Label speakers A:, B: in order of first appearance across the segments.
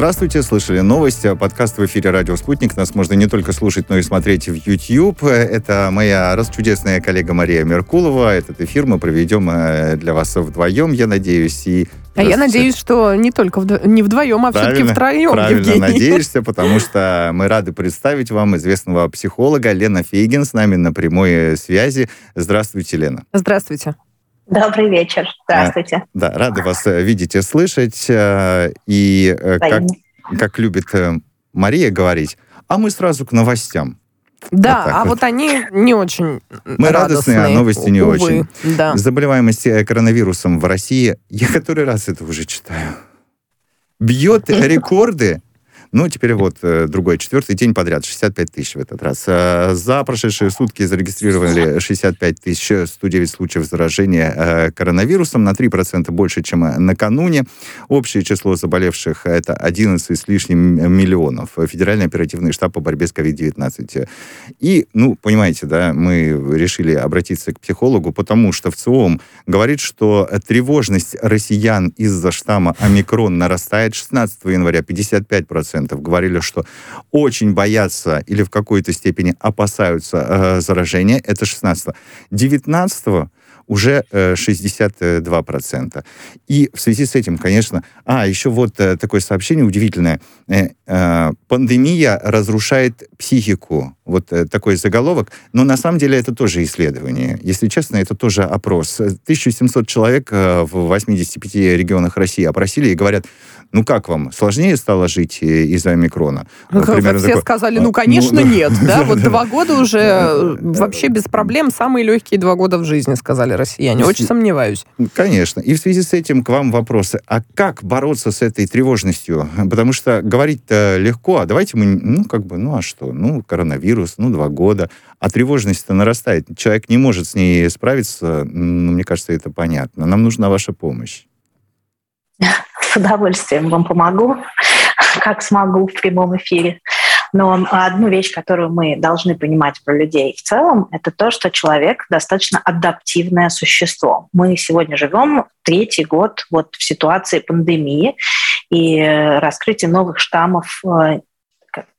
A: Здравствуйте, слышали новости. Подкаст в эфире «Радио Спутник». Нас можно не только слушать, но и смотреть в YouTube. Это моя расчудесная коллега Мария Меркулова. Этот эфир мы проведем э, для вас вдвоем, я надеюсь. И
B: а я надеюсь, что не только вдво- не вдвоем, а все-таки втроем,
A: Правильно
B: Евгений.
A: надеешься, потому что мы рады представить вам известного психолога Лена Фейгин с нами на прямой связи. Здравствуйте, Лена.
B: Здравствуйте.
C: Добрый вечер. Здравствуйте. А,
A: да, рады вас э, видеть и слышать. Э, и э, как, как любит Мария говорить, а мы сразу к новостям.
B: Да, вот а вот. вот они не очень
A: Мы радостные, а новости не увы, очень. Да. Заболеваемость коронавирусом в России, я который раз это уже читаю, бьет рекорды ну, теперь вот э, другой, четвертый день подряд, 65 тысяч в этот раз. Э, за прошедшие сутки зарегистрировали 65 тысяч 109 случаев заражения э, коронавирусом, на 3% больше, чем накануне. Общее число заболевших это 11 с лишним миллионов. Федеральный оперативный штаб по борьбе с COVID-19. И, ну, понимаете, да, мы решили обратиться к психологу, потому что в ЦИОМ говорит, что тревожность россиян из-за штамма омикрон нарастает 16 января 55% говорили, что очень боятся или в какой-то степени опасаются э, заражения. Это 16 19 уже 62%. Э, И в связи с этим, конечно... А, еще вот э, такое сообщение удивительное. Э, пандемия разрушает психику. Вот такой заголовок. Но на самом деле это тоже исследование. Если честно, это тоже опрос. 1700 человек в 85 регионах России опросили и говорят, ну как вам, сложнее стало жить из-за омикрона?
B: Ну, все такой, сказали, ну, конечно, ну, нет. Да? Вот два года уже вообще без проблем. Самые легкие два года в жизни, сказали россияне. Очень сомневаюсь.
A: Конечно. И в связи с этим к вам вопросы. А как бороться с этой тревожностью? Потому что говорить-то легко, а давайте мы, ну, как бы, ну, а что? Ну, коронавирус, ну, два года. А тревожность-то нарастает. Человек не может с ней справиться. Ну, мне кажется, это понятно. Нам нужна ваша помощь.
C: С удовольствием вам помогу, как смогу в прямом эфире. Но одну вещь, которую мы должны понимать про людей в целом, это то, что человек достаточно адаптивное существо. Мы сегодня живем третий год вот в ситуации пандемии и раскрытие новых штаммов э,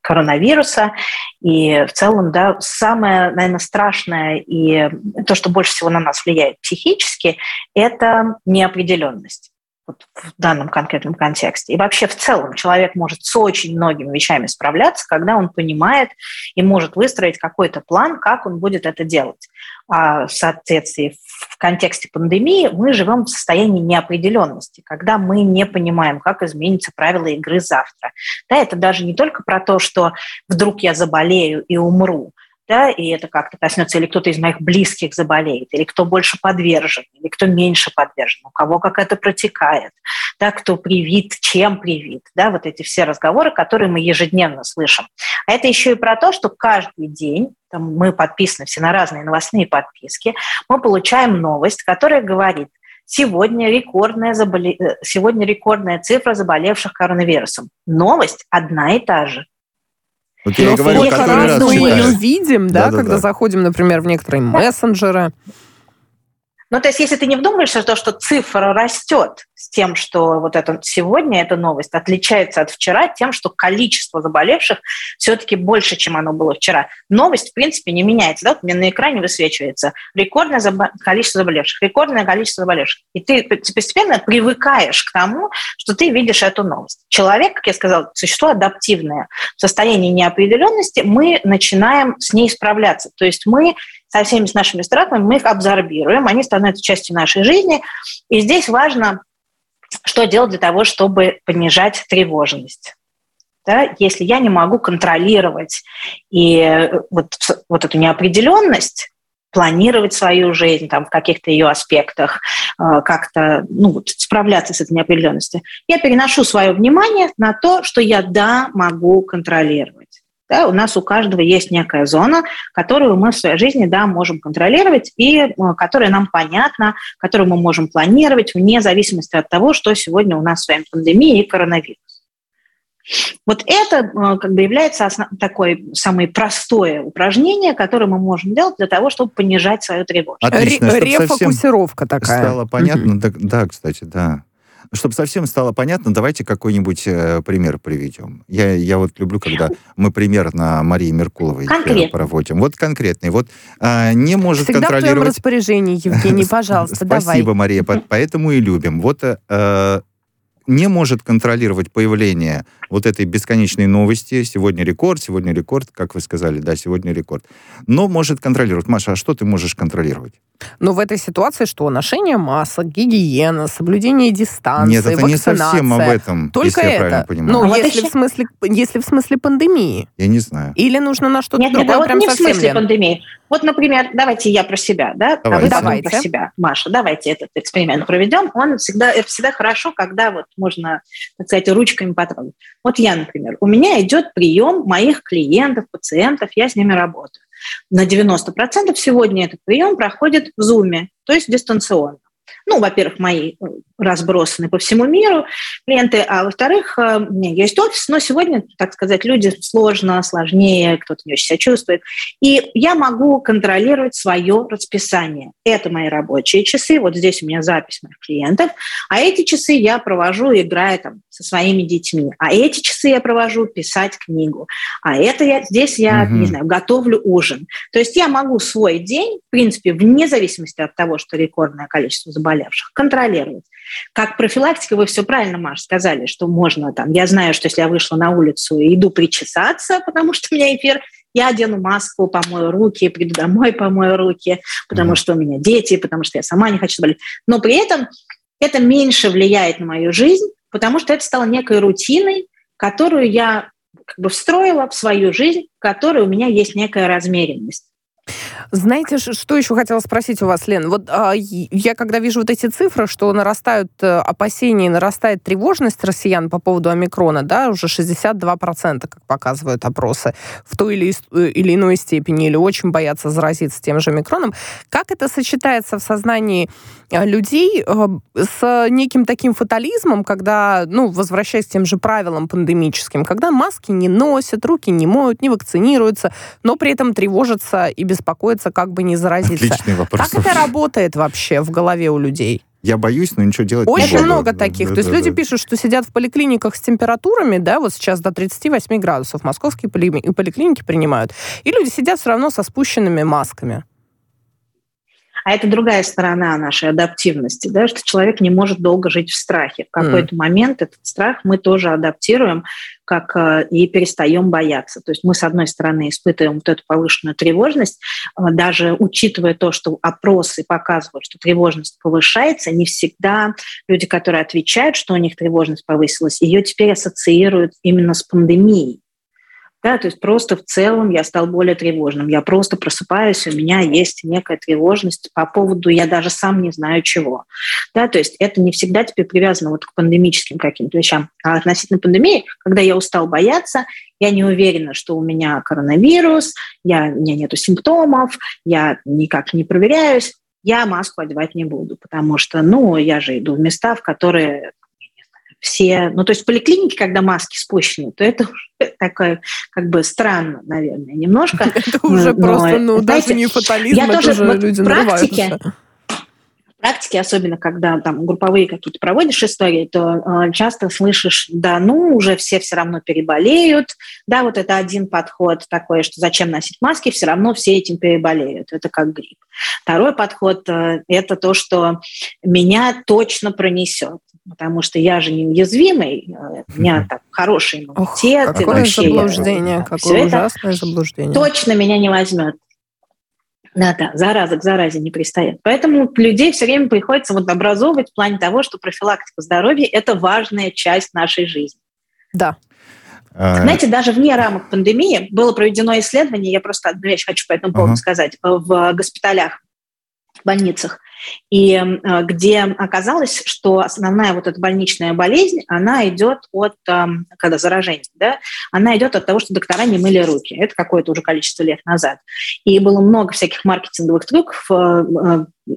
C: коронавируса. И в целом, да, самое, наверное, страшное и то, что больше всего на нас влияет психически, это неопределенность вот в данном конкретном контексте. И вообще в целом человек может с очень многими вещами справляться, когда он понимает и может выстроить какой-то план, как он будет это делать. А в соответствии в контексте пандемии мы живем в состоянии неопределенности, когда мы не понимаем, как изменятся правила игры завтра. Да, это даже не только про то, что вдруг я заболею и умру, да, и это как-то коснется, или кто-то из моих близких заболеет, или кто больше подвержен, или кто меньше подвержен, у кого как это протекает, да, кто привит, чем привит, да, вот эти все разговоры, которые мы ежедневно слышим. А это еще и про то, что каждый день там, мы подписаны все на разные новостные подписки, мы получаем новость, которая говорит, сегодня рекордная, заболе... Э, сегодня рекордная цифра заболевших коронавирусом. Новость одна и та же.
B: Вот я Но говорю, мы ее видим, да, да, когда да. заходим, например, в некоторые мессенджеры.
C: Ну, то есть, если ты не вдумаешься в то, что цифра растет с тем, что вот это сегодня эта новость отличается от вчера тем, что количество заболевших все-таки больше, чем оно было вчера. Новость, в принципе, не меняется. Да? Вот у меня на экране высвечивается рекордное забо- количество заболевших, рекордное количество заболевших. И ты постепенно привыкаешь к тому, что ты видишь эту новость. Человек, как я сказала, существо адаптивное. В состоянии неопределенности мы начинаем с ней справляться. То есть мы со всеми с нашими страхами, мы их абсорбируем, они становятся частью нашей жизни. И здесь важно, что делать для того, чтобы понижать тревожность. Да? Если я не могу контролировать и э, вот, вот эту неопределенность, планировать свою жизнь там, в каких-то ее аспектах, э, как-то ну, справляться с этой неопределенностью, я переношу свое внимание на то, что я, да, могу контролировать. Да, у нас у каждого есть некая зона, которую мы в своей жизни да, можем контролировать и э, которая нам понятна, которую мы можем планировать вне зависимости от того, что сегодня у нас с вами пандемия и коронавирус. Вот это э, как бы является основ... такое самое простое упражнение, которое мы можем делать для того, чтобы понижать свою тревожность.
B: Отлично, Рефокусировка такая.
A: Стало понятно. Mm-hmm. Да, да, кстати, да. Чтобы совсем стало понятно, давайте какой-нибудь э, пример приведем. Я, я вот люблю, когда мы пример на Марии Меркуловой Конкретно. проводим. Вот конкретный. Вот э, не может
B: Всегда
A: контролировать...
B: в твоем распоряжении, Евгений, пожалуйста,
A: давай. Спасибо, Мария, поэтому и любим. Вот э, не может контролировать появление вот этой бесконечной новости. Сегодня рекорд, сегодня рекорд, как вы сказали, да, сегодня рекорд. Но может контролировать. Маша, а что ты можешь контролировать?
B: Ну, в этой ситуации что? Ношение масок, гигиена, соблюдение дистанции, Нет, это вакцинация.
A: не совсем об этом, Только если это. я правильно понимаю.
B: Ну, а если, в смысле, если в смысле пандемии.
A: Я не знаю.
B: Или нужно на что-то
C: нет,
B: другое
C: нет, а
B: прям
C: вот не
B: совсем,
C: в смысле
B: Лен.
C: пандемии. Вот, например, давайте я про себя, да?
A: Давайте. А вы
B: давайте.
C: про себя, Маша. Давайте этот эксперимент проведем. Он всегда, это всегда хорошо, когда вот можно, так сказать, ручками потрогать. Вот я, например, у меня идет прием моих клиентов, пациентов, я с ними работаю. На 90% сегодня этот прием проходит в Zoom, то есть дистанционно. Ну, во-первых, мои э, разбросаны по всему миру клиенты, а во-вторых, э, у меня есть офис, но сегодня, так сказать, люди сложно, сложнее, кто-то не очень себя чувствует. И я могу контролировать свое расписание. Это мои рабочие часы, вот здесь у меня запись моих клиентов, а эти часы я провожу, играя там со своими детьми, а эти часы я провожу писать книгу, а это я здесь я, угу. не знаю, готовлю ужин. То есть я могу свой день, в принципе, вне зависимости от того, что рекордное количество заболевших, контролировать. Как профилактика, вы все правильно, Маш, сказали, что можно там, я знаю, что если я вышла на улицу и иду причесаться, потому что у меня эфир, я одену маску, помою руки, приду домой, помою руки, потому что у меня дети, потому что я сама не хочу заболеть. Но при этом это меньше влияет на мою жизнь, потому что это стало некой рутиной, которую я как бы встроила в свою жизнь, в которой у меня есть некая размеренность.
B: Знаете, что еще хотела спросить у вас, Лен? Вот а, я когда вижу вот эти цифры, что нарастают э, опасения, нарастает тревожность россиян по поводу омикрона, да, уже 62%, как показывают опросы, в той или, э, или иной степени, или очень боятся заразиться тем же омикроном. Как это сочетается в сознании э, людей с неким таким фатализмом, когда, ну, возвращаясь к тем же правилам пандемическим, когда маски не носят, руки не моют, не вакцинируются, но при этом тревожатся и беспокоиться, как бы не заразиться.
A: Отличный вопрос.
B: Как это работает вообще в голове у людей?
A: Я боюсь, но ничего делать
B: Очень
A: не буду.
B: много таких. Да, То есть да, люди да. пишут, что сидят в поликлиниках с температурами, да, вот сейчас до 38 градусов московские поликлиники принимают. И люди сидят все равно со спущенными масками.
C: А это другая сторона нашей адаптивности, да, что человек не может долго жить в страхе. В какой-то mm. момент этот страх мы тоже адаптируем как э, и перестаем бояться. То есть мы, с одной стороны, испытываем вот эту повышенную тревожность, э, даже учитывая то, что опросы показывают, что тревожность повышается, не всегда люди, которые отвечают, что у них тревожность повысилась, ее теперь ассоциируют именно с пандемией. Да, то есть просто в целом я стал более тревожным. Я просто просыпаюсь, у меня есть некая тревожность по поводу, я даже сам не знаю чего. Да, то есть это не всегда теперь привязано вот к пандемическим каким-то вещам. А относительно пандемии, когда я устал бояться, я не уверена, что у меня коронавирус, я, у меня нет симптомов, я никак не проверяюсь, я маску одевать не буду, потому что, ну, я же иду в места, в которые все, ну то есть в поликлинике, когда маски спущены, то это такое как бы странно, наверное, немножко.
B: Это уже просто, ну даже не фатализм, это тоже люди
C: практике, практике, особенно когда там групповые какие-то проводишь истории, то э, часто слышишь, да, ну, уже все все равно переболеют, да, вот это один подход такой, что зачем носить маски, все равно все этим переболеют, это как грипп. Второй подход э, – это то, что меня точно пронесет потому что я же неуязвимый, э, у меня так хороший иммунитет.
B: Ох, какое вообще заблуждение, я, какое ужасное заблуждение.
C: Точно меня не возьмет. Да-да, зараза к заразе не пристает. Поэтому людей все время приходится вот образовывать в плане того, что профилактика здоровья – это важная часть нашей жизни.
B: Да.
C: А, Знаете, даже вне рамок пандемии было проведено исследование, я просто одну вещь хочу по этому поводу uh-huh. сказать, в госпиталях, в больницах и э, где оказалось, что основная вот эта больничная болезнь, она идет от, когда заражение, да, она идет от того, что доктора не мыли руки. Это какое-то уже количество лет назад. И было много всяких маркетинговых трюков, э, э,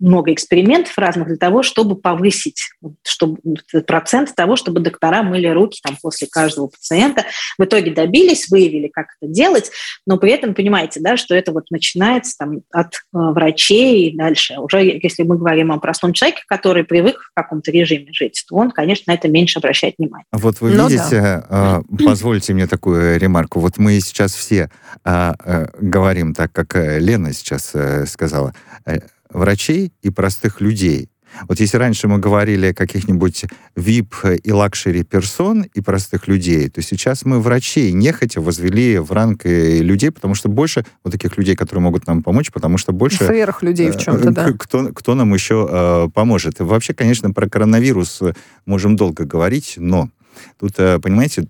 C: много экспериментов разных для того, чтобы повысить чтобы, процент того, чтобы доктора мыли руки там, после каждого пациента. В итоге добились, выявили, как это делать, но при этом понимаете, да, что это вот начинается там, от э, врачей и дальше. Уже если мы говорим о простом человеке, который привык в каком-то режиме жить, то он, конечно, на это меньше обращает внимание.
A: Вот вы ну, видите, да. э, позвольте мне такую ремарку. Вот мы сейчас все э, э, говорим так, как э, Лена сейчас э, сказала, э, врачей и простых людей. Вот если раньше мы говорили о каких-нибудь VIP и luxury персон и простых людей, то сейчас мы врачей нехотя возвели в ранг людей, потому что больше вот таких людей, которые могут нам помочь, потому что больше...
B: Сверх людей в чем-то, э, да.
A: Кто, кто нам еще э, поможет. И вообще, конечно, про коронавирус можем долго говорить, но Тут, э, понимаете,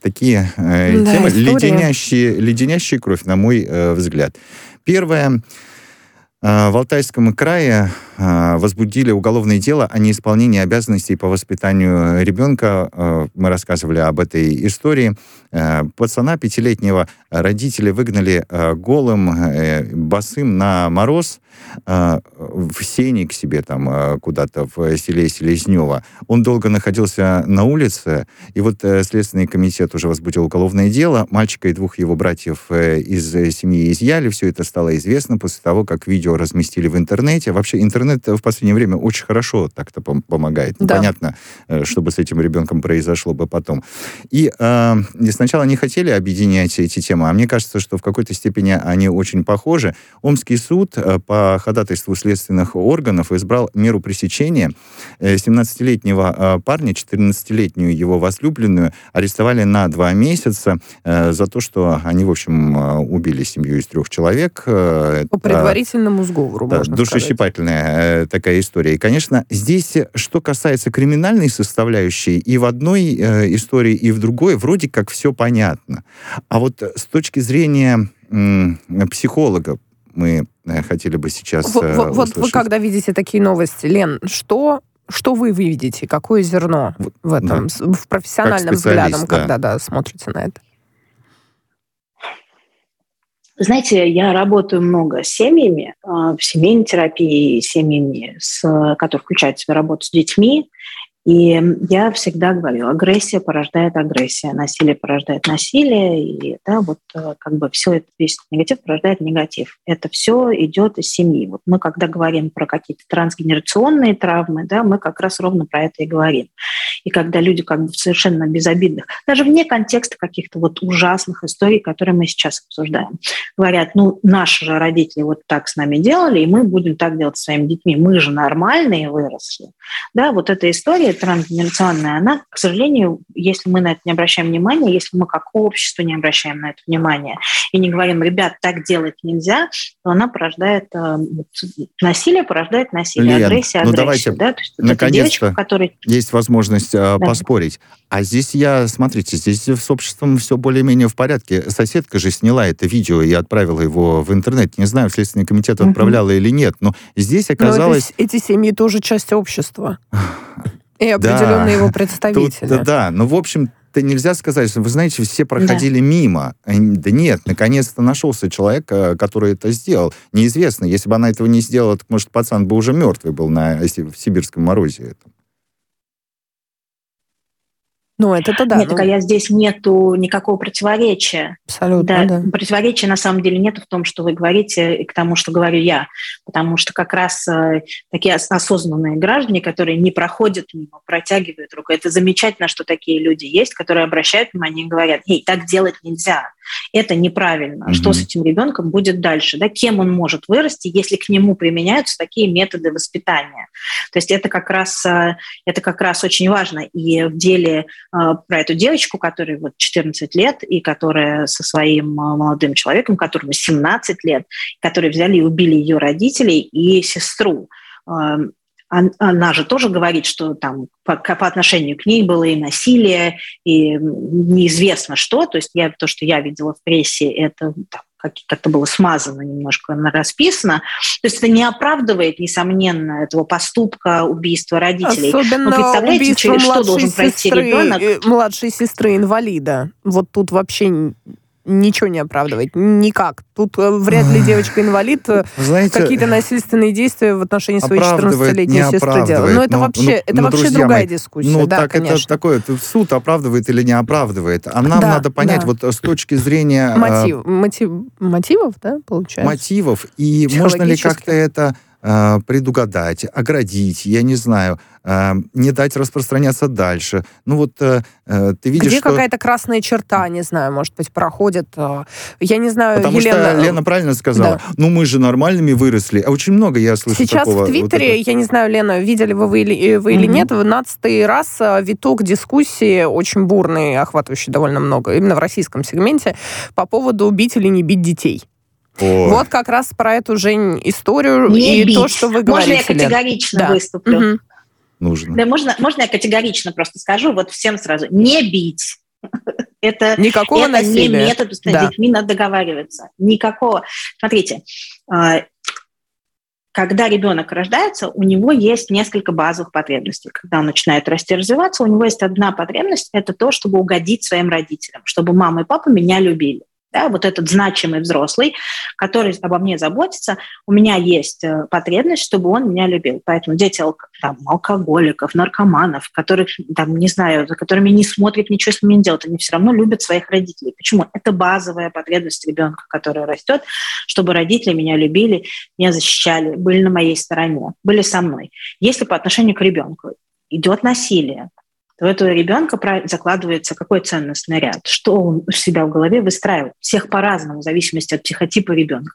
A: такие э, да, темы, леденящие, леденящие кровь, на мой э, взгляд. Первое, в Алтайском крае а, возбудили уголовное дело о неисполнении обязанностей по воспитанию ребенка. А, мы рассказывали об этой истории. А, пацана пятилетнего родители выгнали голым, э, босым на мороз в сене к себе там куда-то в селе Селезнева. Он долго находился на улице, и вот э, Следственный комитет уже возбудил уголовное дело. Мальчика и двух его братьев э, из семьи изъяли. Все это стало известно после того, как видео разместили в интернете. Вообще интернет интернет в последнее время очень хорошо так-то помогает. Да. Непонятно, э, что бы с этим ребенком произошло бы потом. И, э, сначала не хотели объединять эти темы, а мне кажется, что в какой-то степени они очень похожи. Омский суд э, по ходатайству следственных органов избрал меру пресечения. 17-летнего э, парня, 14-летнюю его возлюбленную, арестовали на два месяца за то, что они, в общем, убили семью из трех человек.
B: По предварительному сговору,
A: да, можно душесчипательная Э, такая история. И, конечно, здесь, э, что касается криминальной составляющей, и в одной э, истории, и в другой вроде как все понятно. А вот с точки зрения э, психолога, мы э, хотели бы сейчас
B: вот, э, вот вы когда видите такие новости, Лен, что что вы видите, какое зерно в этом, да. в профессиональном взглядом, да. когда да, смотрите на это?
C: Знаете, я работаю много с семьями, а, в семейной терапии, семьями, с, которые включают в себя работу с детьми. И я всегда говорю, агрессия порождает агрессия, насилие порождает насилие, и да, вот э, как бы все это, весь негатив порождает негатив. Это все идет из семьи. Вот мы, когда говорим про какие-то трансгенерационные травмы, да, мы как раз ровно про это и говорим. И когда люди как бы совершенно безобидных, даже вне контекста каких-то вот ужасных историй, которые мы сейчас обсуждаем, говорят, ну, наши же родители вот так с нами делали, и мы будем так делать с своими детьми. Мы же нормальные выросли. Да, вот эта история история трансгенерационная, она, к сожалению, если мы на это не обращаем внимания, если мы как общество не обращаем на это внимание и не говорим, ребят, так делать нельзя, то она порождает э, насилие, порождает насилие,
A: Лен,
C: агрессия,
A: ну давайте, да? То есть, наконец-то который... есть возможность э, да. поспорить. А здесь я, смотрите, здесь с обществом все более-менее в порядке. Соседка же сняла это видео и отправила его в интернет. Не знаю, Следственный комитет отправляла угу. или нет, но здесь оказалось...
B: Но это, эти семьи тоже часть общества. И определенные да, его представители.
A: Тут, да, ну, в общем, это нельзя сказать, что, вы знаете, все проходили да. мимо. Да нет, наконец-то нашелся человек, э, который это сделал. Неизвестно, если бы она этого не сделала, то, может, пацан бы уже мертвый был на, в сибирском морозе.
C: Ну, это-то да. Нет, ну... я здесь нету никакого противоречия.
B: Абсолютно, да,
C: да. Противоречия на самом деле нет в том, что вы говорите, и к тому, что говорю я. Потому что как раз э, такие осознанные граждане, которые не проходят мимо, протягивают руку. Это замечательно, что такие люди есть, которые обращают внимание и говорят, эй, так делать нельзя. Это неправильно. Mm-hmm. Что с этим ребенком будет дальше? Да? Кем он может вырасти, если к нему применяются такие методы воспитания? То есть это как раз, э, это как раз очень важно. И в деле а, про эту девочку, которой вот 14 лет, и которая со своим а, молодым человеком, которому 17 лет, которые взяли и убили ее родителей и сестру. Она же тоже говорит, что там по, по отношению к ней было и насилие, и неизвестно что. То есть я, то, что я видела в прессе, это там, как-то было смазано немножко, расписано. То есть это не оправдывает, несомненно, этого поступка убийства родителей.
B: Особенно Но представляете, через что должен пройти ребенок? Младшей сестры инвалида. Вот тут вообще ничего не оправдывает. Никак. Тут э, вряд ли девочка-инвалид э, какие-то насильственные действия в отношении своей 14-летней сестры делает. Но это ну, вообще, ну, это ну, вообще другая мои, дискуссия.
A: Ну,
B: да,
A: так
B: конечно.
A: это такое, суд оправдывает или не оправдывает. А нам да, надо понять, да. вот с точки зрения...
B: Мотив, э, мотив, мотивов, да, получается?
A: Мотивов. И можно ли как-то это э, предугадать, оградить, я не знаю, э, не дать распространяться дальше. Ну вот э, э ты видишь,
B: Где
A: что...
B: какая-то красная черта, не знаю, может быть, проходит. Э, я не знаю,
A: Потому
B: Елена...
A: что Лена правильно сказала. Да. Ну мы же нормальными выросли. А очень много я слышу
B: Сейчас
A: такого.
B: в Твиттере, вот я не знаю, Лена, видели вы, вы, или, вы или нет, в 12 раз виток дискуссии очень бурный, охватывающий довольно много, именно в российском сегменте, по поводу убить или не бить детей. О. Вот как раз про эту, Жень, историю
C: не
B: и
C: бить.
B: то, что вы говорите.
C: Можно я категорично да. выступлю? Угу.
A: Нужно.
C: Да, можно, можно я категорично просто скажу, вот всем сразу, не бить. Это,
B: Никакого
C: это
B: насилия.
C: не метод, с да. детьми надо договариваться. Никакого. Смотрите, а, когда ребенок рождается, у него есть несколько базовых потребностей. Когда он начинает расти и развиваться, у него есть одна потребность – это то, чтобы угодить своим родителям, чтобы мама и папа меня любили да, вот этот значимый взрослый, который обо мне заботится, у меня есть э, потребность, чтобы он меня любил. Поэтому дети там, алкоголиков, наркоманов, которых, там, не знаю, за которыми не смотрят, ничего с ними не делают, они все равно любят своих родителей. Почему? Это базовая потребность ребенка, который растет, чтобы родители меня любили, меня защищали, были на моей стороне, были со мной. Если по отношению к ребенку идет насилие, то у этого ребенка закладывается какой ценностный ряд, что он у себя в голове выстраивает. Всех по-разному, в зависимости от психотипа ребенка.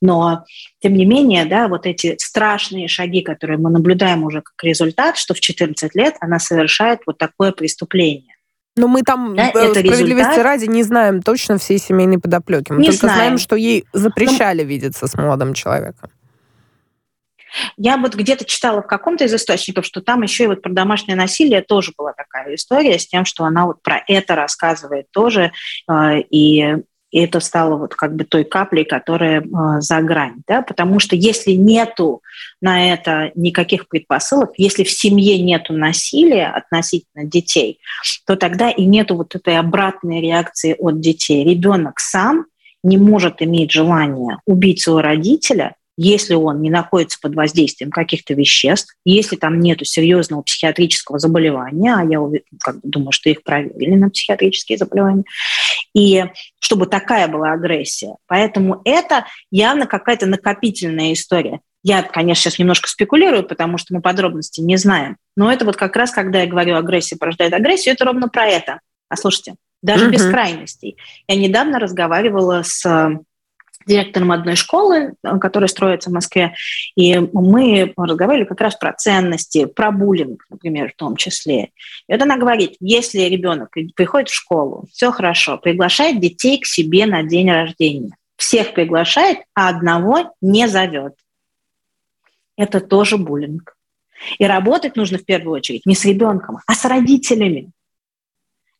C: Но, тем не менее, да, вот эти страшные шаги, которые мы наблюдаем уже как результат, что в 14 лет она совершает вот такое преступление.
B: Но мы там, да, э, справедливости результат... ради, не знаем точно всей семейной подоплеки. Мы не только знаем. знаем, что ей запрещали Но... видеться с молодым человеком.
C: Я вот где-то читала в каком-то из источников, что там еще и вот про домашнее насилие тоже была такая история с тем, что она вот про это рассказывает тоже, э, и это стало вот как бы той каплей, которая э, за грань, да, потому что если нету на это никаких предпосылок, если в семье нету насилия относительно детей, то тогда и нету вот этой обратной реакции от детей. Ребенок сам не может иметь желание убить своего родителя, если он не находится под воздействием каких-то веществ, если там нет серьезного психиатрического заболевания, а я как бы, думаю, что их проверили на психиатрические заболевания, и чтобы такая была агрессия. Поэтому это явно какая-то накопительная история. Я, конечно, сейчас немножко спекулирую, потому что мы подробности не знаем. Но это вот как раз, когда я говорю, агрессия порождает агрессию, это ровно про это. А слушайте, даже uh-huh. без крайностей. Я недавно разговаривала с директором одной школы, э, которая строится в Москве, и мы разговаривали как раз про ценности, про буллинг, например, в том числе. И вот она говорит, если ребенок приходит в школу, все хорошо, приглашает детей к себе на день рождения, всех приглашает, а одного не зовет. Это тоже буллинг. И работать нужно в первую очередь не с ребенком, а с родителями,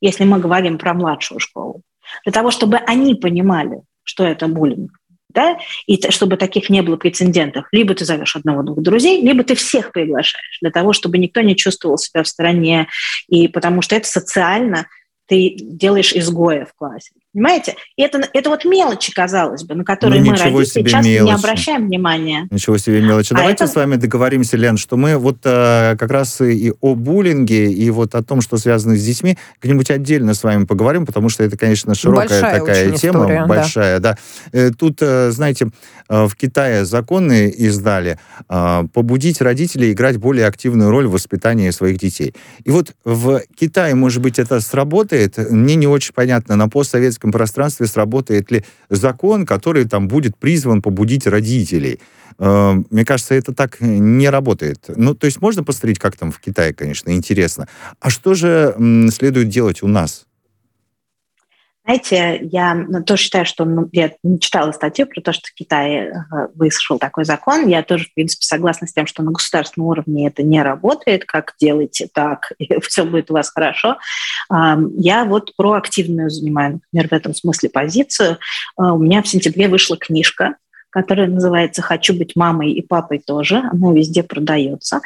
C: если мы говорим про младшую школу. Для того, чтобы они понимали, что это буллинг. Да? И чтобы таких не было прецедентов, либо ты зовешь одного-двух друзей, либо ты всех приглашаешь для того, чтобы никто не чувствовал себя в стороне, и потому что это социально ты делаешь изгоя в классе. Понимаете? И это, это вот мелочи, казалось бы, на которые ну, мы, родители, часто мелочи. не обращаем внимания.
A: Ничего себе мелочи. А Давайте это... с вами договоримся, Лен, что мы вот э, как раз и о буллинге, и вот о том, что связано с детьми, как-нибудь отдельно с вами поговорим, потому что это, конечно, широкая большая такая тема, история, большая, да. да. Э, тут, э, знаете, э, в Китае законы издали э, побудить родителей играть более активную роль в воспитании своих детей. И вот в Китае, может быть, это сработает, мне не очень понятно, на постсоветском постсоветском пространстве сработает ли закон, который там будет призван побудить родителей. Э, мне кажется, это так не работает. Ну, то есть можно посмотреть, как там в Китае, конечно, интересно. А что же следует делать у нас?
C: Знаете, я ну, тоже считаю, что ну, я не читала статью про то, что в Китае э, вышел такой закон. Я тоже, в принципе, согласна с тем, что на государственном уровне это не работает. Как делаете так, и все будет у вас хорошо. Я вот проактивную занимаю, например, в этом смысле позицию. А, у меня в сентябре вышла книжка которая называется «Хочу быть мамой и папой тоже». Она везде продается.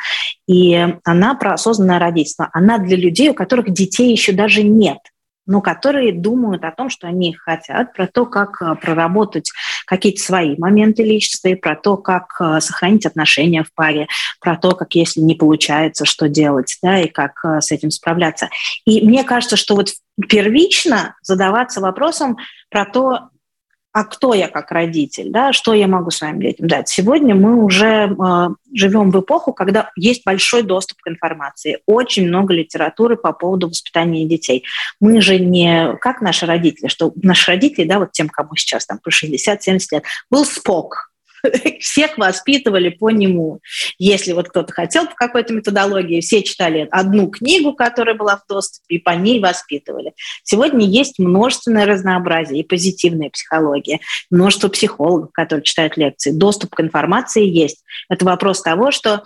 C: И она про осознанное родительство. Она для людей, у которых детей еще даже нет – но которые думают о том, что они хотят, про то, как э, проработать какие-то свои моменты личности, про то, как э, сохранить отношения в паре, про то, как если не получается, что делать, да, и как э, с этим справляться. И мне кажется, что вот первично задаваться вопросом про то, а кто я как родитель, да, что я могу своим детям дать. Сегодня мы уже э, живем в эпоху, когда есть большой доступ к информации, очень много литературы по поводу воспитания детей. Мы же не как наши родители, что наши родители, да, вот тем, кому сейчас там по 60-70 лет, был спок, всех воспитывали по нему. Если вот кто-то хотел по какой-то методологии, все читали одну книгу, которая была в доступе, и по ней воспитывали. Сегодня есть множественное разнообразие и позитивная психология, множество психологов, которые читают лекции. Доступ к информации есть. Это вопрос того, что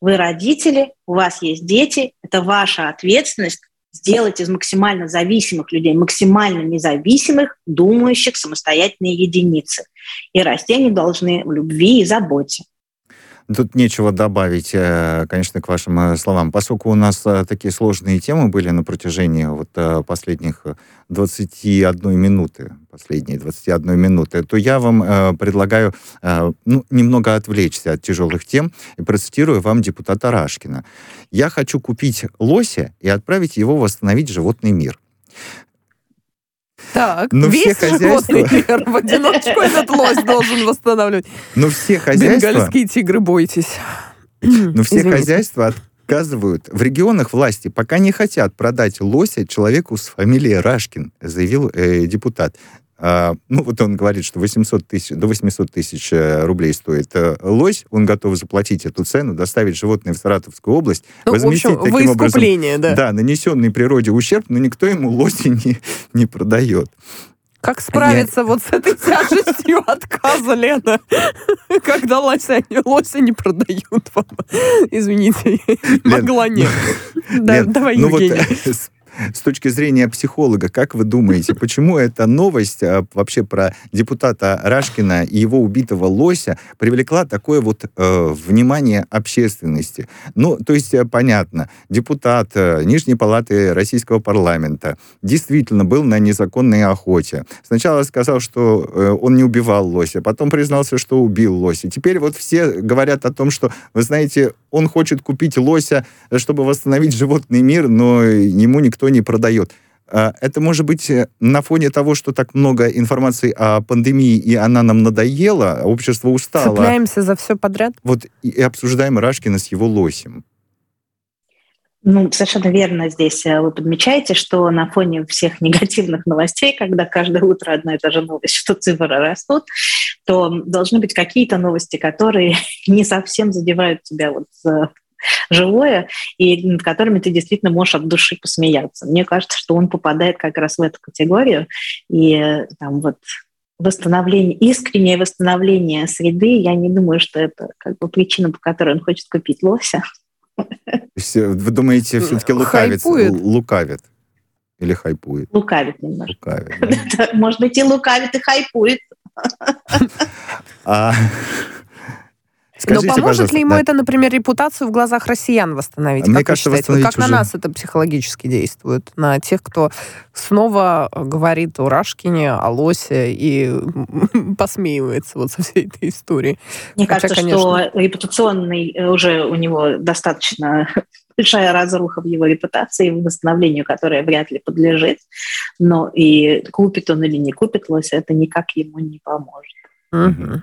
C: вы родители, у вас есть дети, это ваша ответственность сделать из максимально зависимых людей максимально независимых, думающих, самостоятельные единицы. И расти они должны в любви и заботе.
A: Тут нечего добавить, э, конечно, к вашим э, словам. Поскольку у нас э, такие сложные темы были на протяжении вот последних 21 минуты, последние 21 минуты, то я вам предлагаю ну, немного отвлечься от тяжелых тем и процитирую вам депутата Рашкина. «Я хочу купить лося и отправить его восстановить животный мир.
B: Так, Но весь все хозяйства... мир в одиночку этот лось должен восстанавливать.
A: Но все хозяйства...
B: Бенгальские тигры, бойтесь.
A: Но все Извините. хозяйства отказывают. В регионах власти пока не хотят продать лося человеку с фамилией Рашкин, заявил э, депутат. А, ну, вот он говорит, что 800 тысяч, до 800 тысяч э, рублей стоит э, лось, он готов заплатить эту цену, доставить животное в Саратовскую область,
B: ну, возместить общем, таким образом
A: да. Да, нанесенный природе ущерб, но никто ему лоси не, не продает.
B: Как справиться Я... вот с этой тяжестью отказа, Лена? Когда лося, лося не продают вам. Извините, могла не. Да, давай, ну Евгений.
A: С точки зрения психолога, как вы думаете, почему эта новость а, вообще про депутата Рашкина и его убитого лося привлекла такое вот э, внимание общественности? Ну, то есть, э, понятно, депутат э, Нижней Палаты Российского парламента действительно был на незаконной охоте. Сначала сказал, что он не убивал лося, потом признался, что убил лося. Теперь вот все говорят о том, что, вы знаете, он хочет купить лося, чтобы восстановить животный мир, но ему никто не продает. А, это может быть э, на фоне того, что так много информации о пандемии, и она нам надоела, общество устало.
B: Цепляемся за все подряд?
A: Вот и обсуждаем Рашкина с его лосем.
C: Ну, совершенно верно здесь э, вы подмечаете, что на фоне всех негативных новостей, когда каждое утро одна и та же новость, что цифры растут, то должны быть какие-то новости, которые не совсем задевают тебя вот живое, и над которыми ты действительно можешь от души посмеяться. Мне кажется, что он попадает как раз в эту категорию, и там вот восстановление, искреннее восстановление среды, я не думаю, что это как бы причина, по которой он хочет купить лося.
A: Вы думаете, все-таки лукавит? Лукавит. Или хайпует?
C: Лукавит немножко. Лукавит, да? Может быть, и лукавит, и хайпует.
B: А, Скажите, Но поможет ли ему да. это, например, репутацию в глазах россиян восстановить? Мне как кажется, вы считаете? Как уже... на нас это психологически действует? На тех, кто снова говорит о Рашкине, о Лосе и посмеивается вот со всей этой историей.
C: Мне Хотя, кажется, конечно... что репутационный э, уже у него достаточно большая разруха в его репутации, восстановлению, которое вряд ли подлежит. Но и купит он или не купит лося, это никак ему не поможет.
A: Угу.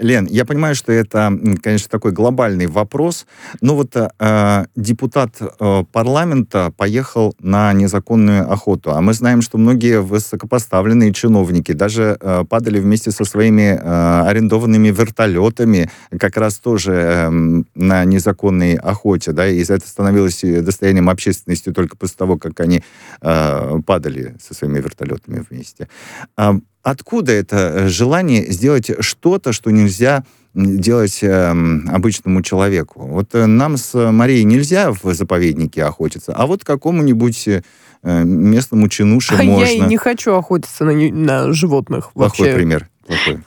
A: Лен, я понимаю, что это, конечно, такой глобальный вопрос, но вот э, депутат э, парламента поехал на незаконную охоту, а мы знаем, что многие высокопоставленные чиновники даже э, падали вместе со своими э, арендованными вертолетами как раз тоже э, на незаконной охоте, да, и это становилось достоянием общественности только после того, как они э, падали со своими вертолетами вместе. Откуда это э, желание сделать что-то, что нельзя делать э, обычному человеку? Вот э, нам с Марией нельзя в заповеднике охотиться, а вот какому-нибудь э, местному чинуше а можно.
B: Я и не хочу охотиться на, на животных.
A: Плохой вообще. пример. Плохой.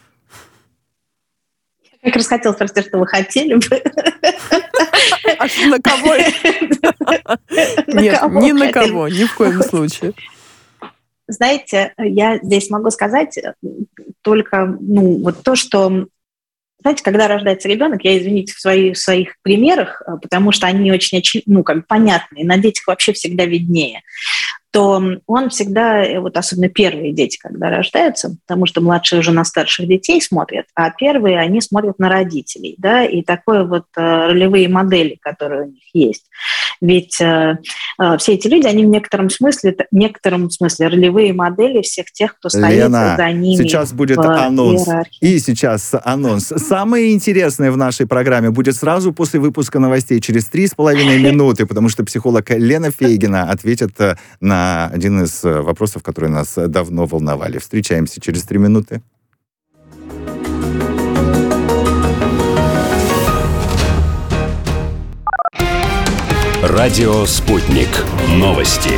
C: Я как раз хотела спросить, что вы хотели бы.
B: А на кого? Нет, ни на кого, ни в коем случае.
C: Знаете, я здесь могу сказать только ну, вот то, что знаете, когда рождается ребенок, я, извините, в, свои, в своих примерах, потому что они очень ну, как понятные, на детях вообще всегда виднее то он всегда, э, вот особенно первые дети, когда рождаются, потому что младшие уже на старших детей смотрят, а первые, они смотрят на родителей, да, и такое вот э, ролевые модели, которые у них есть. Ведь э, э, все эти люди, они в некотором смысле, в некотором смысле ролевые модели всех тех, кто стоит
A: Лена,
C: за ними.
A: сейчас будет анонс. Иерархии. И сейчас анонс. Самое интересное в нашей программе будет сразу после выпуска новостей, через три с половиной минуты, потому что психолог Лена Фейгина ответит э, на один из э, вопросов, которые нас давно волновали. Встречаемся через три минуты.
D: Радио «Спутник». Новости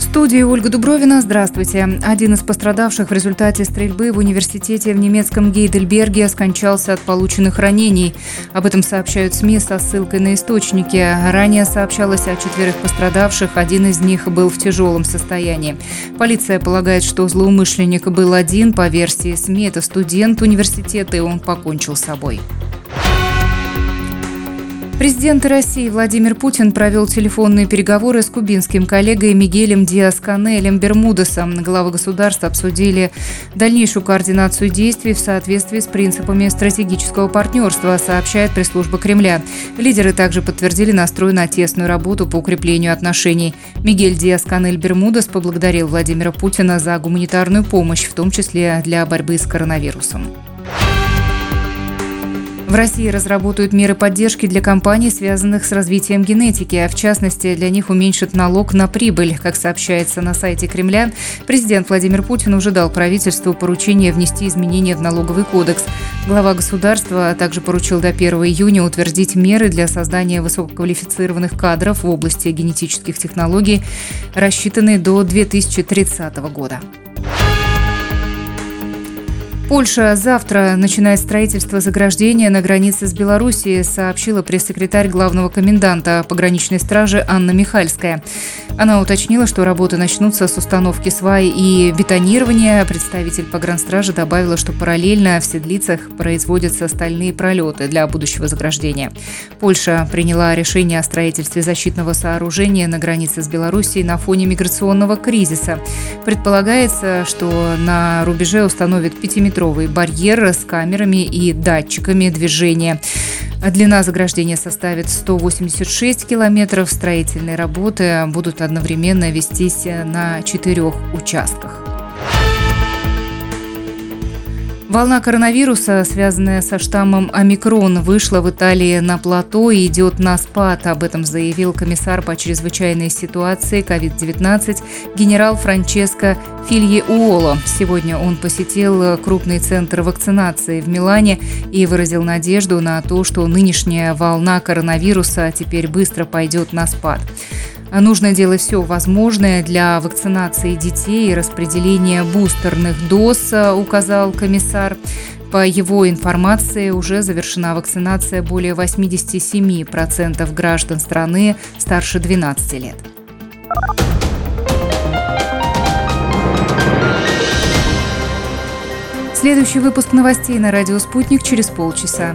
E: студии Ольга Дубровина. Здравствуйте. Один из пострадавших в результате стрельбы в университете в немецком Гейдельберге скончался от полученных ранений. Об этом сообщают СМИ со ссылкой на источники. Ранее сообщалось о четверых пострадавших. Один из них был в тяжелом состоянии. Полиция полагает, что злоумышленник был один. По версии СМИ, это студент университета, и он покончил с собой. Президент России Владимир Путин провел телефонные переговоры с кубинским коллегой Мигелем Диас-Канелем Бермудесом. Главы государства обсудили дальнейшую координацию действий в соответствии с принципами стратегического партнерства, сообщает пресс-служба Кремля. Лидеры также подтвердили настрой на тесную работу по укреплению отношений. Мигель Диас-Канель Бермудес поблагодарил Владимира Путина за гуманитарную помощь, в том числе для борьбы с коронавирусом. В России разработают меры поддержки для компаний, связанных с развитием генетики, а в частности для них уменьшат налог на прибыль. Как сообщается на сайте Кремля, президент Владимир Путин уже дал правительству поручение внести изменения в налоговый кодекс. Глава государства также поручил до 1 июня утвердить меры для создания высококвалифицированных кадров в области генетических технологий, рассчитанные до 2030 года. Польша завтра начинает строительство заграждения на границе с Белоруссией, сообщила пресс-секретарь главного коменданта пограничной стражи Анна Михальская. Она уточнила, что работы начнутся с установки сваи и бетонирования. Представитель погранстражи добавила, что параллельно в Седлицах производятся стальные пролеты для будущего заграждения. Польша приняла решение о строительстве защитного сооружения на границе с Белоруссией на фоне миграционного кризиса. Предполагается, что на рубеже установят пятиметровый метровый барьер с камерами и датчиками движения. Длина заграждения составит 186 километров. Строительные работы будут одновременно вестись на четырех участках. Волна коронавируса, связанная со штаммом омикрон, вышла в Италии на плато и идет на спад. Об этом заявил комиссар по чрезвычайной ситуации COVID-19 генерал Франческо Филье-Уоло. Сегодня он посетил крупный центр вакцинации в Милане и выразил надежду на то, что нынешняя волна коронавируса теперь быстро пойдет на спад. Нужно делать все возможное для вакцинации детей и распределения бустерных доз, указал комиссар. По его информации, уже завершена вакцинация более 87% граждан страны старше 12 лет. Следующий выпуск новостей на радио «Спутник» через полчаса.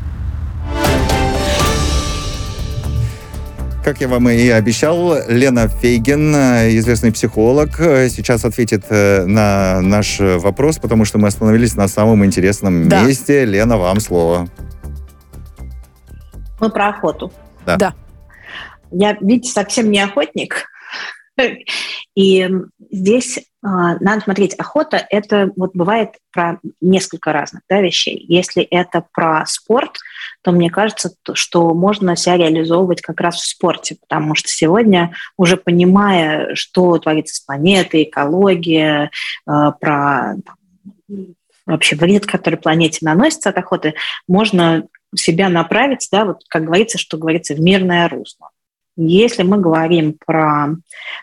A: Как я вам и обещал, Лена Фейген, известный психолог, сейчас ответит э, на наш вопрос, потому что мы остановились на самом интересном да. месте. Лена, вам слово.
C: Мы про охоту.
A: Да.
B: да.
C: Я, видите, совсем не охотник. И здесь а, надо смотреть, охота – это вот бывает про несколько разных да, вещей. Если это про спорт, то мне кажется, что можно себя реализовывать как раз в спорте, потому что сегодня, уже понимая, что творится с планетой, экология, а, про вообще вред, который планете наносится от охоты, можно себя направить, да, вот как говорится, что говорится, в мирное русло. Если мы говорим про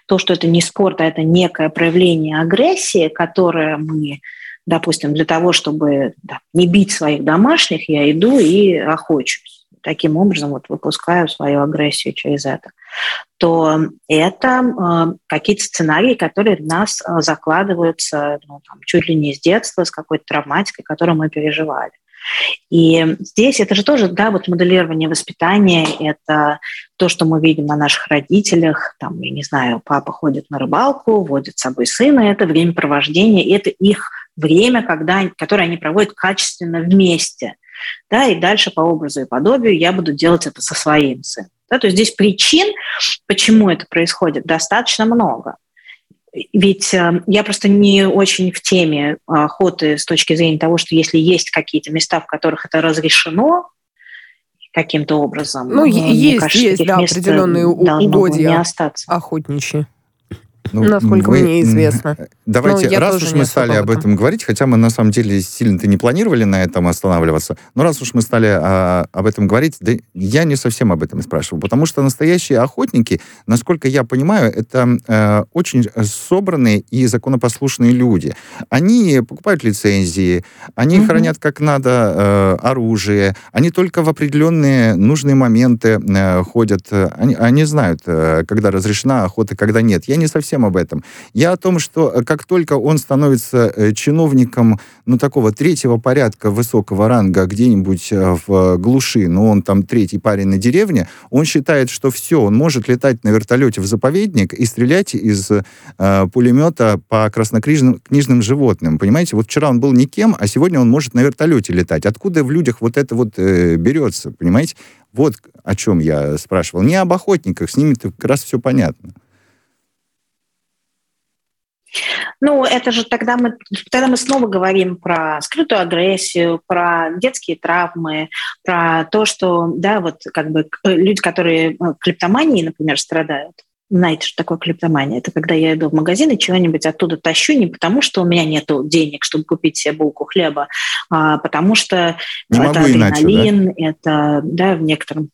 C: то, что это не спорт, а это некое проявление агрессии, которое мы, допустим, для того, чтобы да, не бить своих домашних, я иду и охочусь. Таким образом вот выпускаю свою агрессию через это то это э, какие-то сценарии, которые в нас э, закладываются ну, там, чуть ли не с детства, с какой-то травматикой, которую мы переживали. И здесь это же тоже, да, вот моделирование воспитания, это то, что мы видим на наших родителях, там, я не знаю, папа ходит на рыбалку, водит с собой сына, это времяпровождение, и это их время, когда, которое они проводят качественно вместе. Да, и дальше по образу и подобию я буду делать это со своим сыном. Да, то есть здесь причин, почему это происходит, достаточно много. Ведь э, я просто не очень в теме охоты с точки зрения того, что если есть какие-то места, в которых это разрешено каким-то образом.
B: Ну, есть, кажется, есть, да, определенные угодья охотничьи. Ну, Насколько мы, мне известно.
A: Давайте, ну, раз уж мы стали об этом говорить, хотя мы на самом деле сильно-то не планировали на этом останавливаться, но раз уж мы стали а, об этом говорить, да я не совсем об этом спрашивал, потому что настоящие охотники, насколько я понимаю, это э, очень собранные и законопослушные люди. Они покупают лицензии, они угу. хранят как надо э, оружие, они только в определенные нужные моменты э, ходят, они, они знают, э, когда разрешена охота, когда нет. Я не совсем совсем об этом. Я о том, что э, как только он становится э, чиновником, ну, такого третьего порядка высокого ранга где-нибудь э, в глуши, ну, он там третий парень на деревне, он считает, что все, он может летать на вертолете в заповедник и стрелять из э, пулемета по краснокнижным книжным животным. Понимаете, вот вчера он был никем, а сегодня он может на вертолете летать. Откуда в людях вот это вот э, берется, понимаете? Вот о чем я спрашивал. Не об охотниках, с ними как раз все понятно.
C: Ну, это же тогда мы, тогда мы снова говорим про скрытую агрессию, про детские травмы, про то, что, да, вот как бы э, люди, которые э, клептоманией, например, страдают, знаете, что такое клептомания? Это когда я иду в магазин и чего-нибудь оттуда тащу не потому, что у меня нет денег, чтобы купить себе булку хлеба, а потому что
A: не это адреналин, иначе,
C: да? это да, в некотором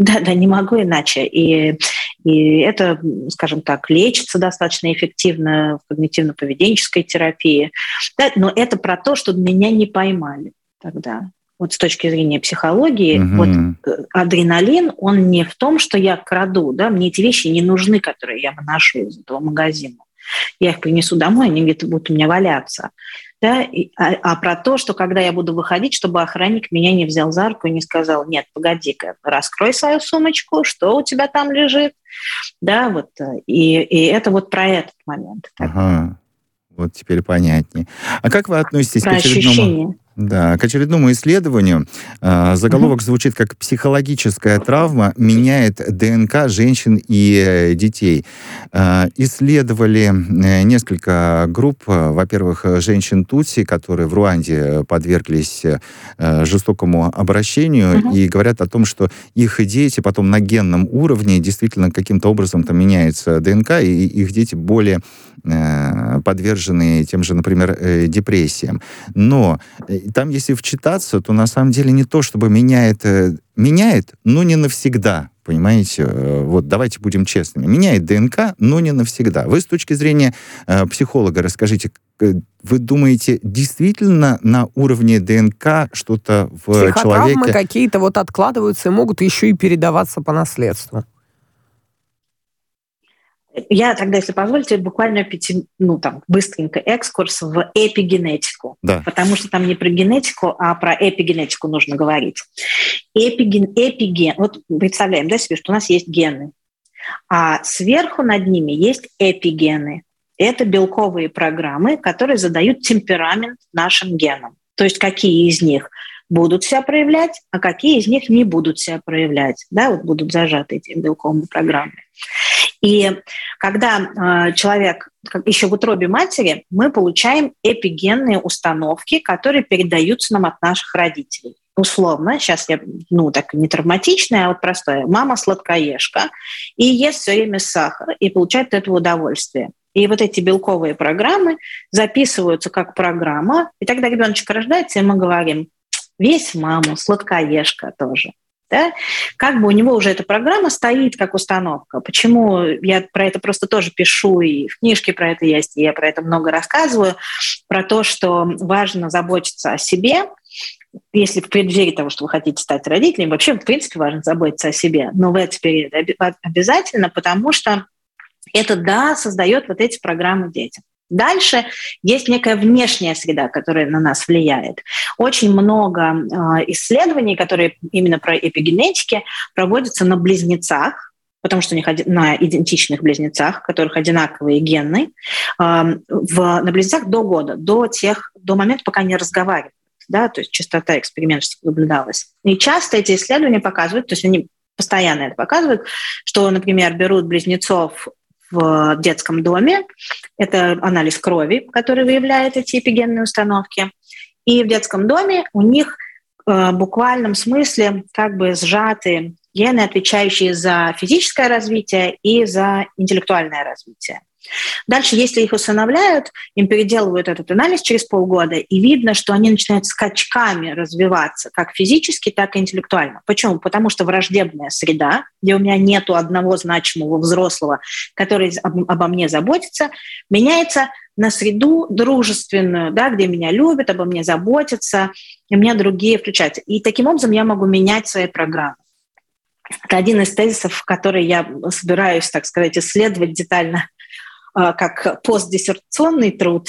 C: да, да, не могу иначе. И, и это, скажем так, лечится достаточно эффективно в когнитивно-поведенческой терапии. Да, но это про то, что меня не поймали тогда. Вот с точки зрения психологии, угу. вот э, адреналин, он не в том, что я краду, да, мне эти вещи не нужны, которые я выношу из этого магазина. Я их принесу домой, они где-то будут у меня валяться да, а, а про то, что когда я буду выходить, чтобы охранник меня не взял за руку и не сказал, нет, погоди-ка, раскрой свою сумочку, что у тебя там лежит, да, вот, э, и, и это вот про этот момент.
A: Ага, вот теперь понятнее. А как вы относитесь
C: про
A: к очередному... Ощущение. Да, к очередному исследованию. А, заголовок звучит как «Психологическая травма меняет ДНК женщин и э, детей». А, исследовали э, несколько групп. Во-первых, женщин Тутси, которые в Руанде подверглись э, жестокому обращению, угу. и говорят о том, что их дети потом на генном уровне действительно каким-то образом там меняется ДНК, и их дети более подвержены тем же, например, депрессиям. Но там, если вчитаться, то на самом деле не то, чтобы меняет, э, меняет, но не навсегда. Понимаете, э, вот давайте будем честными. Меняет ДНК, но не навсегда. Вы с точки зрения э, психолога расскажите, вы думаете, действительно на уровне ДНК что-то в человеке...
B: какие-то вот откладываются и могут еще и передаваться по наследству?
C: Я тогда, если позволите, буквально пяти, ну, там, быстренько экскурс в эпигенетику. Да. Потому что там не про генетику, а про эпигенетику нужно говорить. Эпиген, эпиген, вот представляем да, себе, что у нас есть гены, а сверху над ними есть эпигены. Это белковые программы, которые задают темперамент нашим генам. То есть какие из них будут себя проявлять, а какие из них не будут себя проявлять. Да, вот будут зажаты эти белковые программы. И когда э, человек еще в утробе матери, мы получаем эпигенные установки, которые передаются нам от наших родителей. Условно, сейчас я, ну, так не травматичная, а вот простое. Мама сладкоежка и ест все время сахар и получает от этого удовольствие. И вот эти белковые программы записываются как программа, и тогда ребеночек рождается, и мы говорим, весь маму, сладкоежка тоже. Да? Как бы у него уже эта программа стоит как установка. Почему я про это просто тоже пишу, и в книжке про это есть, и я про это много рассказываю, про то, что важно заботиться о себе, если в преддверии того, что вы хотите стать родителем, вообще, в принципе, важно заботиться о себе, но в этот период обязательно, потому что это, да, создает вот эти программы детям. Дальше есть некая внешняя среда, которая на нас влияет. Очень много э, исследований, которые именно про эпигенетики, проводятся на близнецах, потому что у них на идентичных близнецах, у которых одинаковые гены, э, в, на близнецах до года, до, тех, до момента, пока не разговаривают. Да, то есть частота экспериментов наблюдалась. И часто эти исследования показывают, то есть они постоянно это показывают, что, например, берут близнецов в детском доме. Это анализ крови, который выявляет эти эпигенные установки. И в детском доме у них э, в буквальном смысле как бы сжаты гены, отвечающие за физическое развитие и за интеллектуальное развитие. Дальше, если их усыновляют, им переделывают этот анализ через полгода, и видно, что они начинают скачками развиваться, как физически, так и интеллектуально. Почему? Потому что враждебная среда, где у меня нет одного значимого взрослого, который обо мне заботится, меняется на среду дружественную, да, где меня любят, обо мне заботятся, и меня другие включаются. И таким образом я могу менять свои программы. Это один из тезисов, который я собираюсь, так сказать, исследовать детально как постдиссертационный труд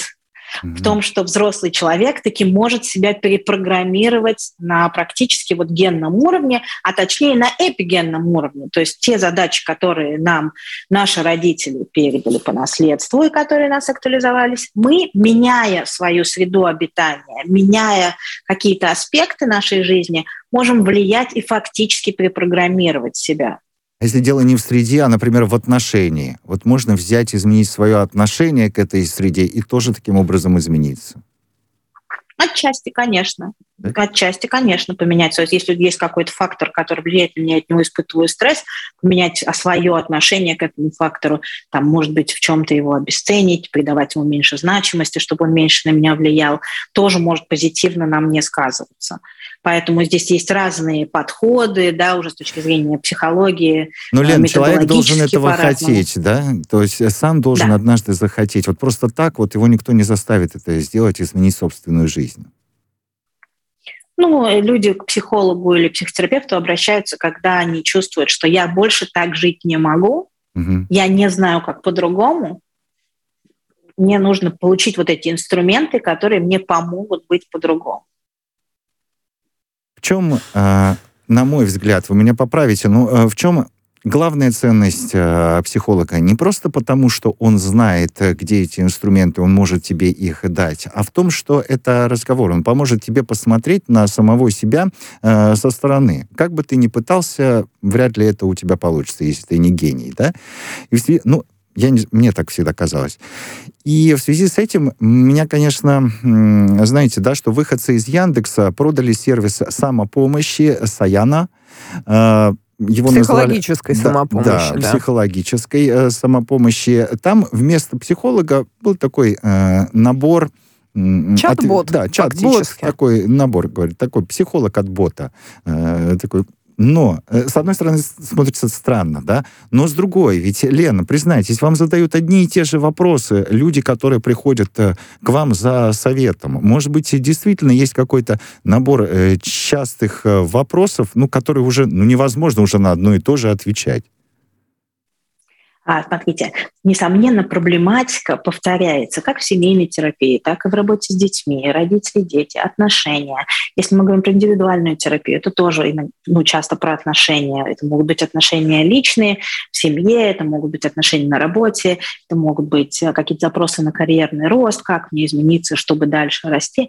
C: mm-hmm. в том, что взрослый человек таки может себя перепрограммировать на практически вот генном уровне, а точнее на эпигенном уровне. То есть те задачи, которые нам наши родители передали по наследству и которые нас актуализовались, мы, меняя свою среду обитания, меняя какие-то аспекты нашей жизни, можем влиять и фактически перепрограммировать себя.
A: А если дело не в среде, а, например, в отношении, вот можно взять, изменить свое отношение к этой среде и тоже таким образом измениться.
C: Отчасти, конечно. Да? Отчасти, конечно, поменять. То есть, если есть какой-то фактор, который влияет на меня, от него испытываю стресс, поменять свое отношение к этому фактору, там, может быть, в чем-то его обесценить, придавать ему меньше значимости, чтобы он меньше на меня влиял, тоже может позитивно на мне сказываться. Поэтому здесь есть разные подходы, да, уже с точки зрения психологии.
A: Ну, Лен, человек должен этого хотеть, да? То есть сам должен да. однажды захотеть. Вот просто так вот его никто не заставит это сделать, изменить собственную жизнь.
C: Ну, люди к психологу или психотерапевту обращаются, когда они чувствуют, что я больше так жить не могу, угу. я не знаю, как по-другому, мне нужно получить вот эти инструменты, которые мне помогут быть по-другому
A: чем, э, на мой взгляд, вы меня поправите, но э, в чем главная ценность э, психолога не просто потому, что он знает, где эти инструменты, он может тебе их дать, а в том, что это разговор. Он поможет тебе посмотреть на самого себя э, со стороны. Как бы ты ни пытался, вряд ли это у тебя получится, если ты не гений, да? И, ну, я не, мне так всегда казалось. И в связи с этим меня, конечно, знаете, да, что выходцы из Яндекса продали сервис самопомощи Саяна.
B: Э, его психологической назвали, самопомощи.
A: Да, да, психологической э, самопомощи. Там вместо психолога был такой э, набор
B: Чат-бот.
A: От, да, чат-бот, такой набор, говорит, такой психолог от бота, э, такой но, э, с одной стороны, смотрится странно, да, но с другой, ведь, Лена, признайтесь, вам задают одни и те же вопросы люди, которые приходят э, к вам за советом. Может быть, действительно есть какой-то набор э, частых вопросов, ну, которые уже ну, невозможно уже на одно и то же отвечать.
C: А, смотрите, несомненно, проблематика повторяется как в семейной терапии, так и в работе с детьми, родители, дети, отношения. Если мы говорим про индивидуальную терапию, это тоже ну, часто про отношения. Это могут быть отношения личные в семье, это могут быть отношения на работе, это могут быть э, какие-то запросы на карьерный рост, как мне измениться, чтобы дальше расти.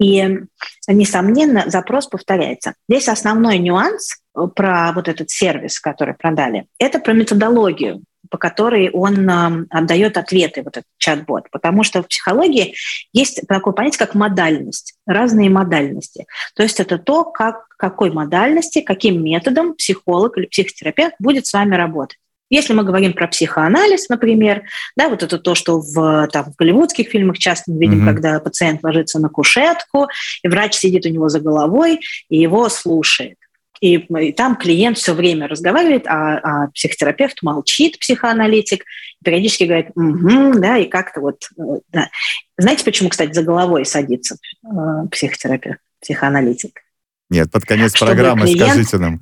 C: И, несомненно, запрос повторяется. Здесь основной нюанс э, про вот этот сервис, который продали, это про методологию по которой он отдает ответы, вот этот чат-бот. Потому что в психологии есть такое понятие, как модальность, разные модальности. То есть это то, как, какой модальности, каким методом психолог или психотерапевт будет с вами работать. Если мы говорим про психоанализ, например, да, вот это то, что в, там, в голливудских фильмах часто мы видим, mm-hmm. когда пациент ложится на кушетку, и врач сидит у него за головой и его слушает. И, и там клиент все время разговаривает, а, а психотерапевт молчит, психоаналитик, периодически говорит, угу, да, и как-то вот, э, да. Знаете, почему, кстати, за головой садится э, психотерапевт, психоаналитик?
A: Нет, под конец Чтобы программы клиент... скажите нам.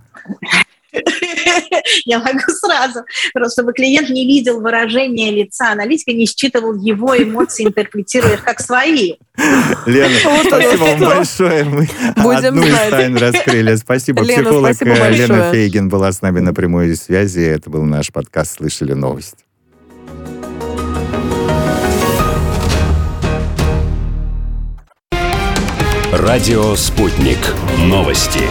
C: Я могу сразу, просто чтобы клиент не видел выражения лица аналитика, не считывал его эмоции, интерпретируя их как свои.
A: Лена, спасибо вам большое. Мы одну из тайн раскрыли. Спасибо. Психолог э, Лена Фейгин была с нами на прямой связи. Это был наш подкаст «Слышали новость».
D: Радио «Спутник». Новости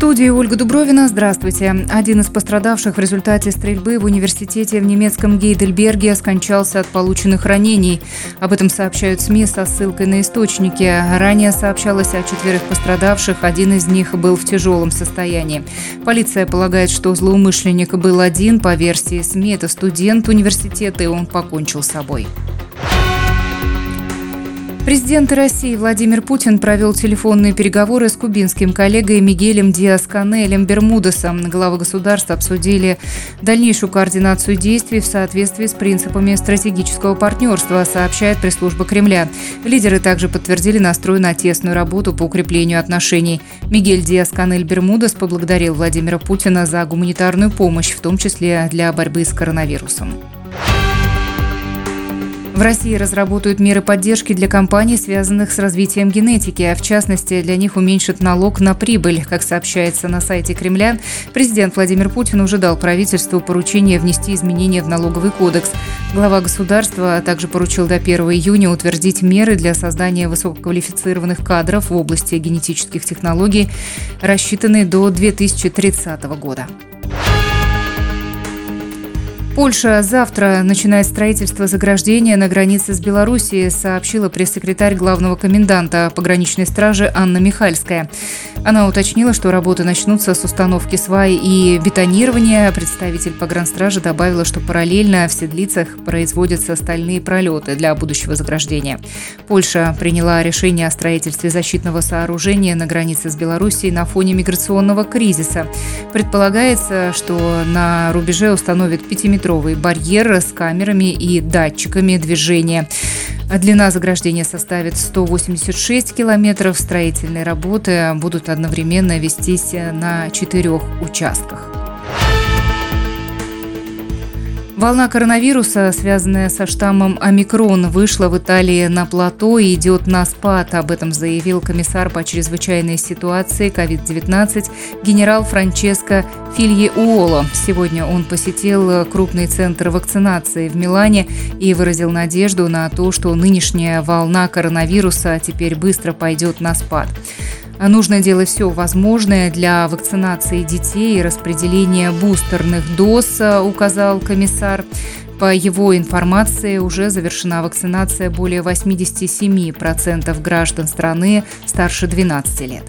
E: студии Ольга Дубровина. Здравствуйте. Один из пострадавших в результате стрельбы в университете в немецком Гейдельберге скончался от полученных ранений. Об этом сообщают СМИ со ссылкой на источники. Ранее сообщалось о четверых пострадавших. Один из них был в тяжелом состоянии. Полиция полагает, что злоумышленник был один. По версии СМИ, это студент университета, и он покончил с собой. Президент России Владимир Путин провел телефонные переговоры с кубинским коллегой Мигелем Диас-Канелем Бермудесом. Главы государства обсудили дальнейшую координацию действий в соответствии с принципами стратегического партнерства, сообщает пресс-служба Кремля. Лидеры также подтвердили настрой на тесную работу по укреплению отношений. Мигель Диас-Канель Бермудес поблагодарил Владимира Путина за гуманитарную помощь, в том числе для борьбы с коронавирусом. В России разработают меры поддержки для компаний, связанных с развитием генетики, а в частности для них уменьшат налог на прибыль. Как сообщается на сайте Кремля, президент Владимир Путин уже дал правительству поручение внести изменения в налоговый кодекс. Глава государства также поручил до 1 июня утвердить меры для создания высококвалифицированных кадров в области генетических технологий, рассчитанные до 2030 года. Польша завтра начинает строительство заграждения на границе с Белоруссией, сообщила пресс-секретарь главного коменданта пограничной стражи Анна Михальская. Она уточнила, что работы начнутся с установки сваи и бетонирования. Представитель погранстражи добавила, что параллельно в Седлицах производятся стальные пролеты для будущего заграждения. Польша приняла решение о строительстве защитного сооружения на границе с Белоруссией на фоне миграционного кризиса. Предполагается, что на рубеже установят пятиметровый метровый барьер с камерами и датчиками движения. Длина заграждения составит 186 километров. Строительные работы будут одновременно вестись на четырех участках. Волна коронавируса, связанная со штаммом омикрон, вышла в Италии на плато и идет на спад. Об этом заявил комиссар по чрезвычайной ситуации COVID-19 генерал Франческо Филье-Уоло. Сегодня он посетил крупный центр вакцинации в Милане и выразил надежду на то, что нынешняя волна коронавируса теперь быстро пойдет на спад. Нужно делать все возможное для вакцинации детей и распределения бустерных доз, указал комиссар. По его информации, уже завершена вакцинация более 87% граждан страны старше 12 лет.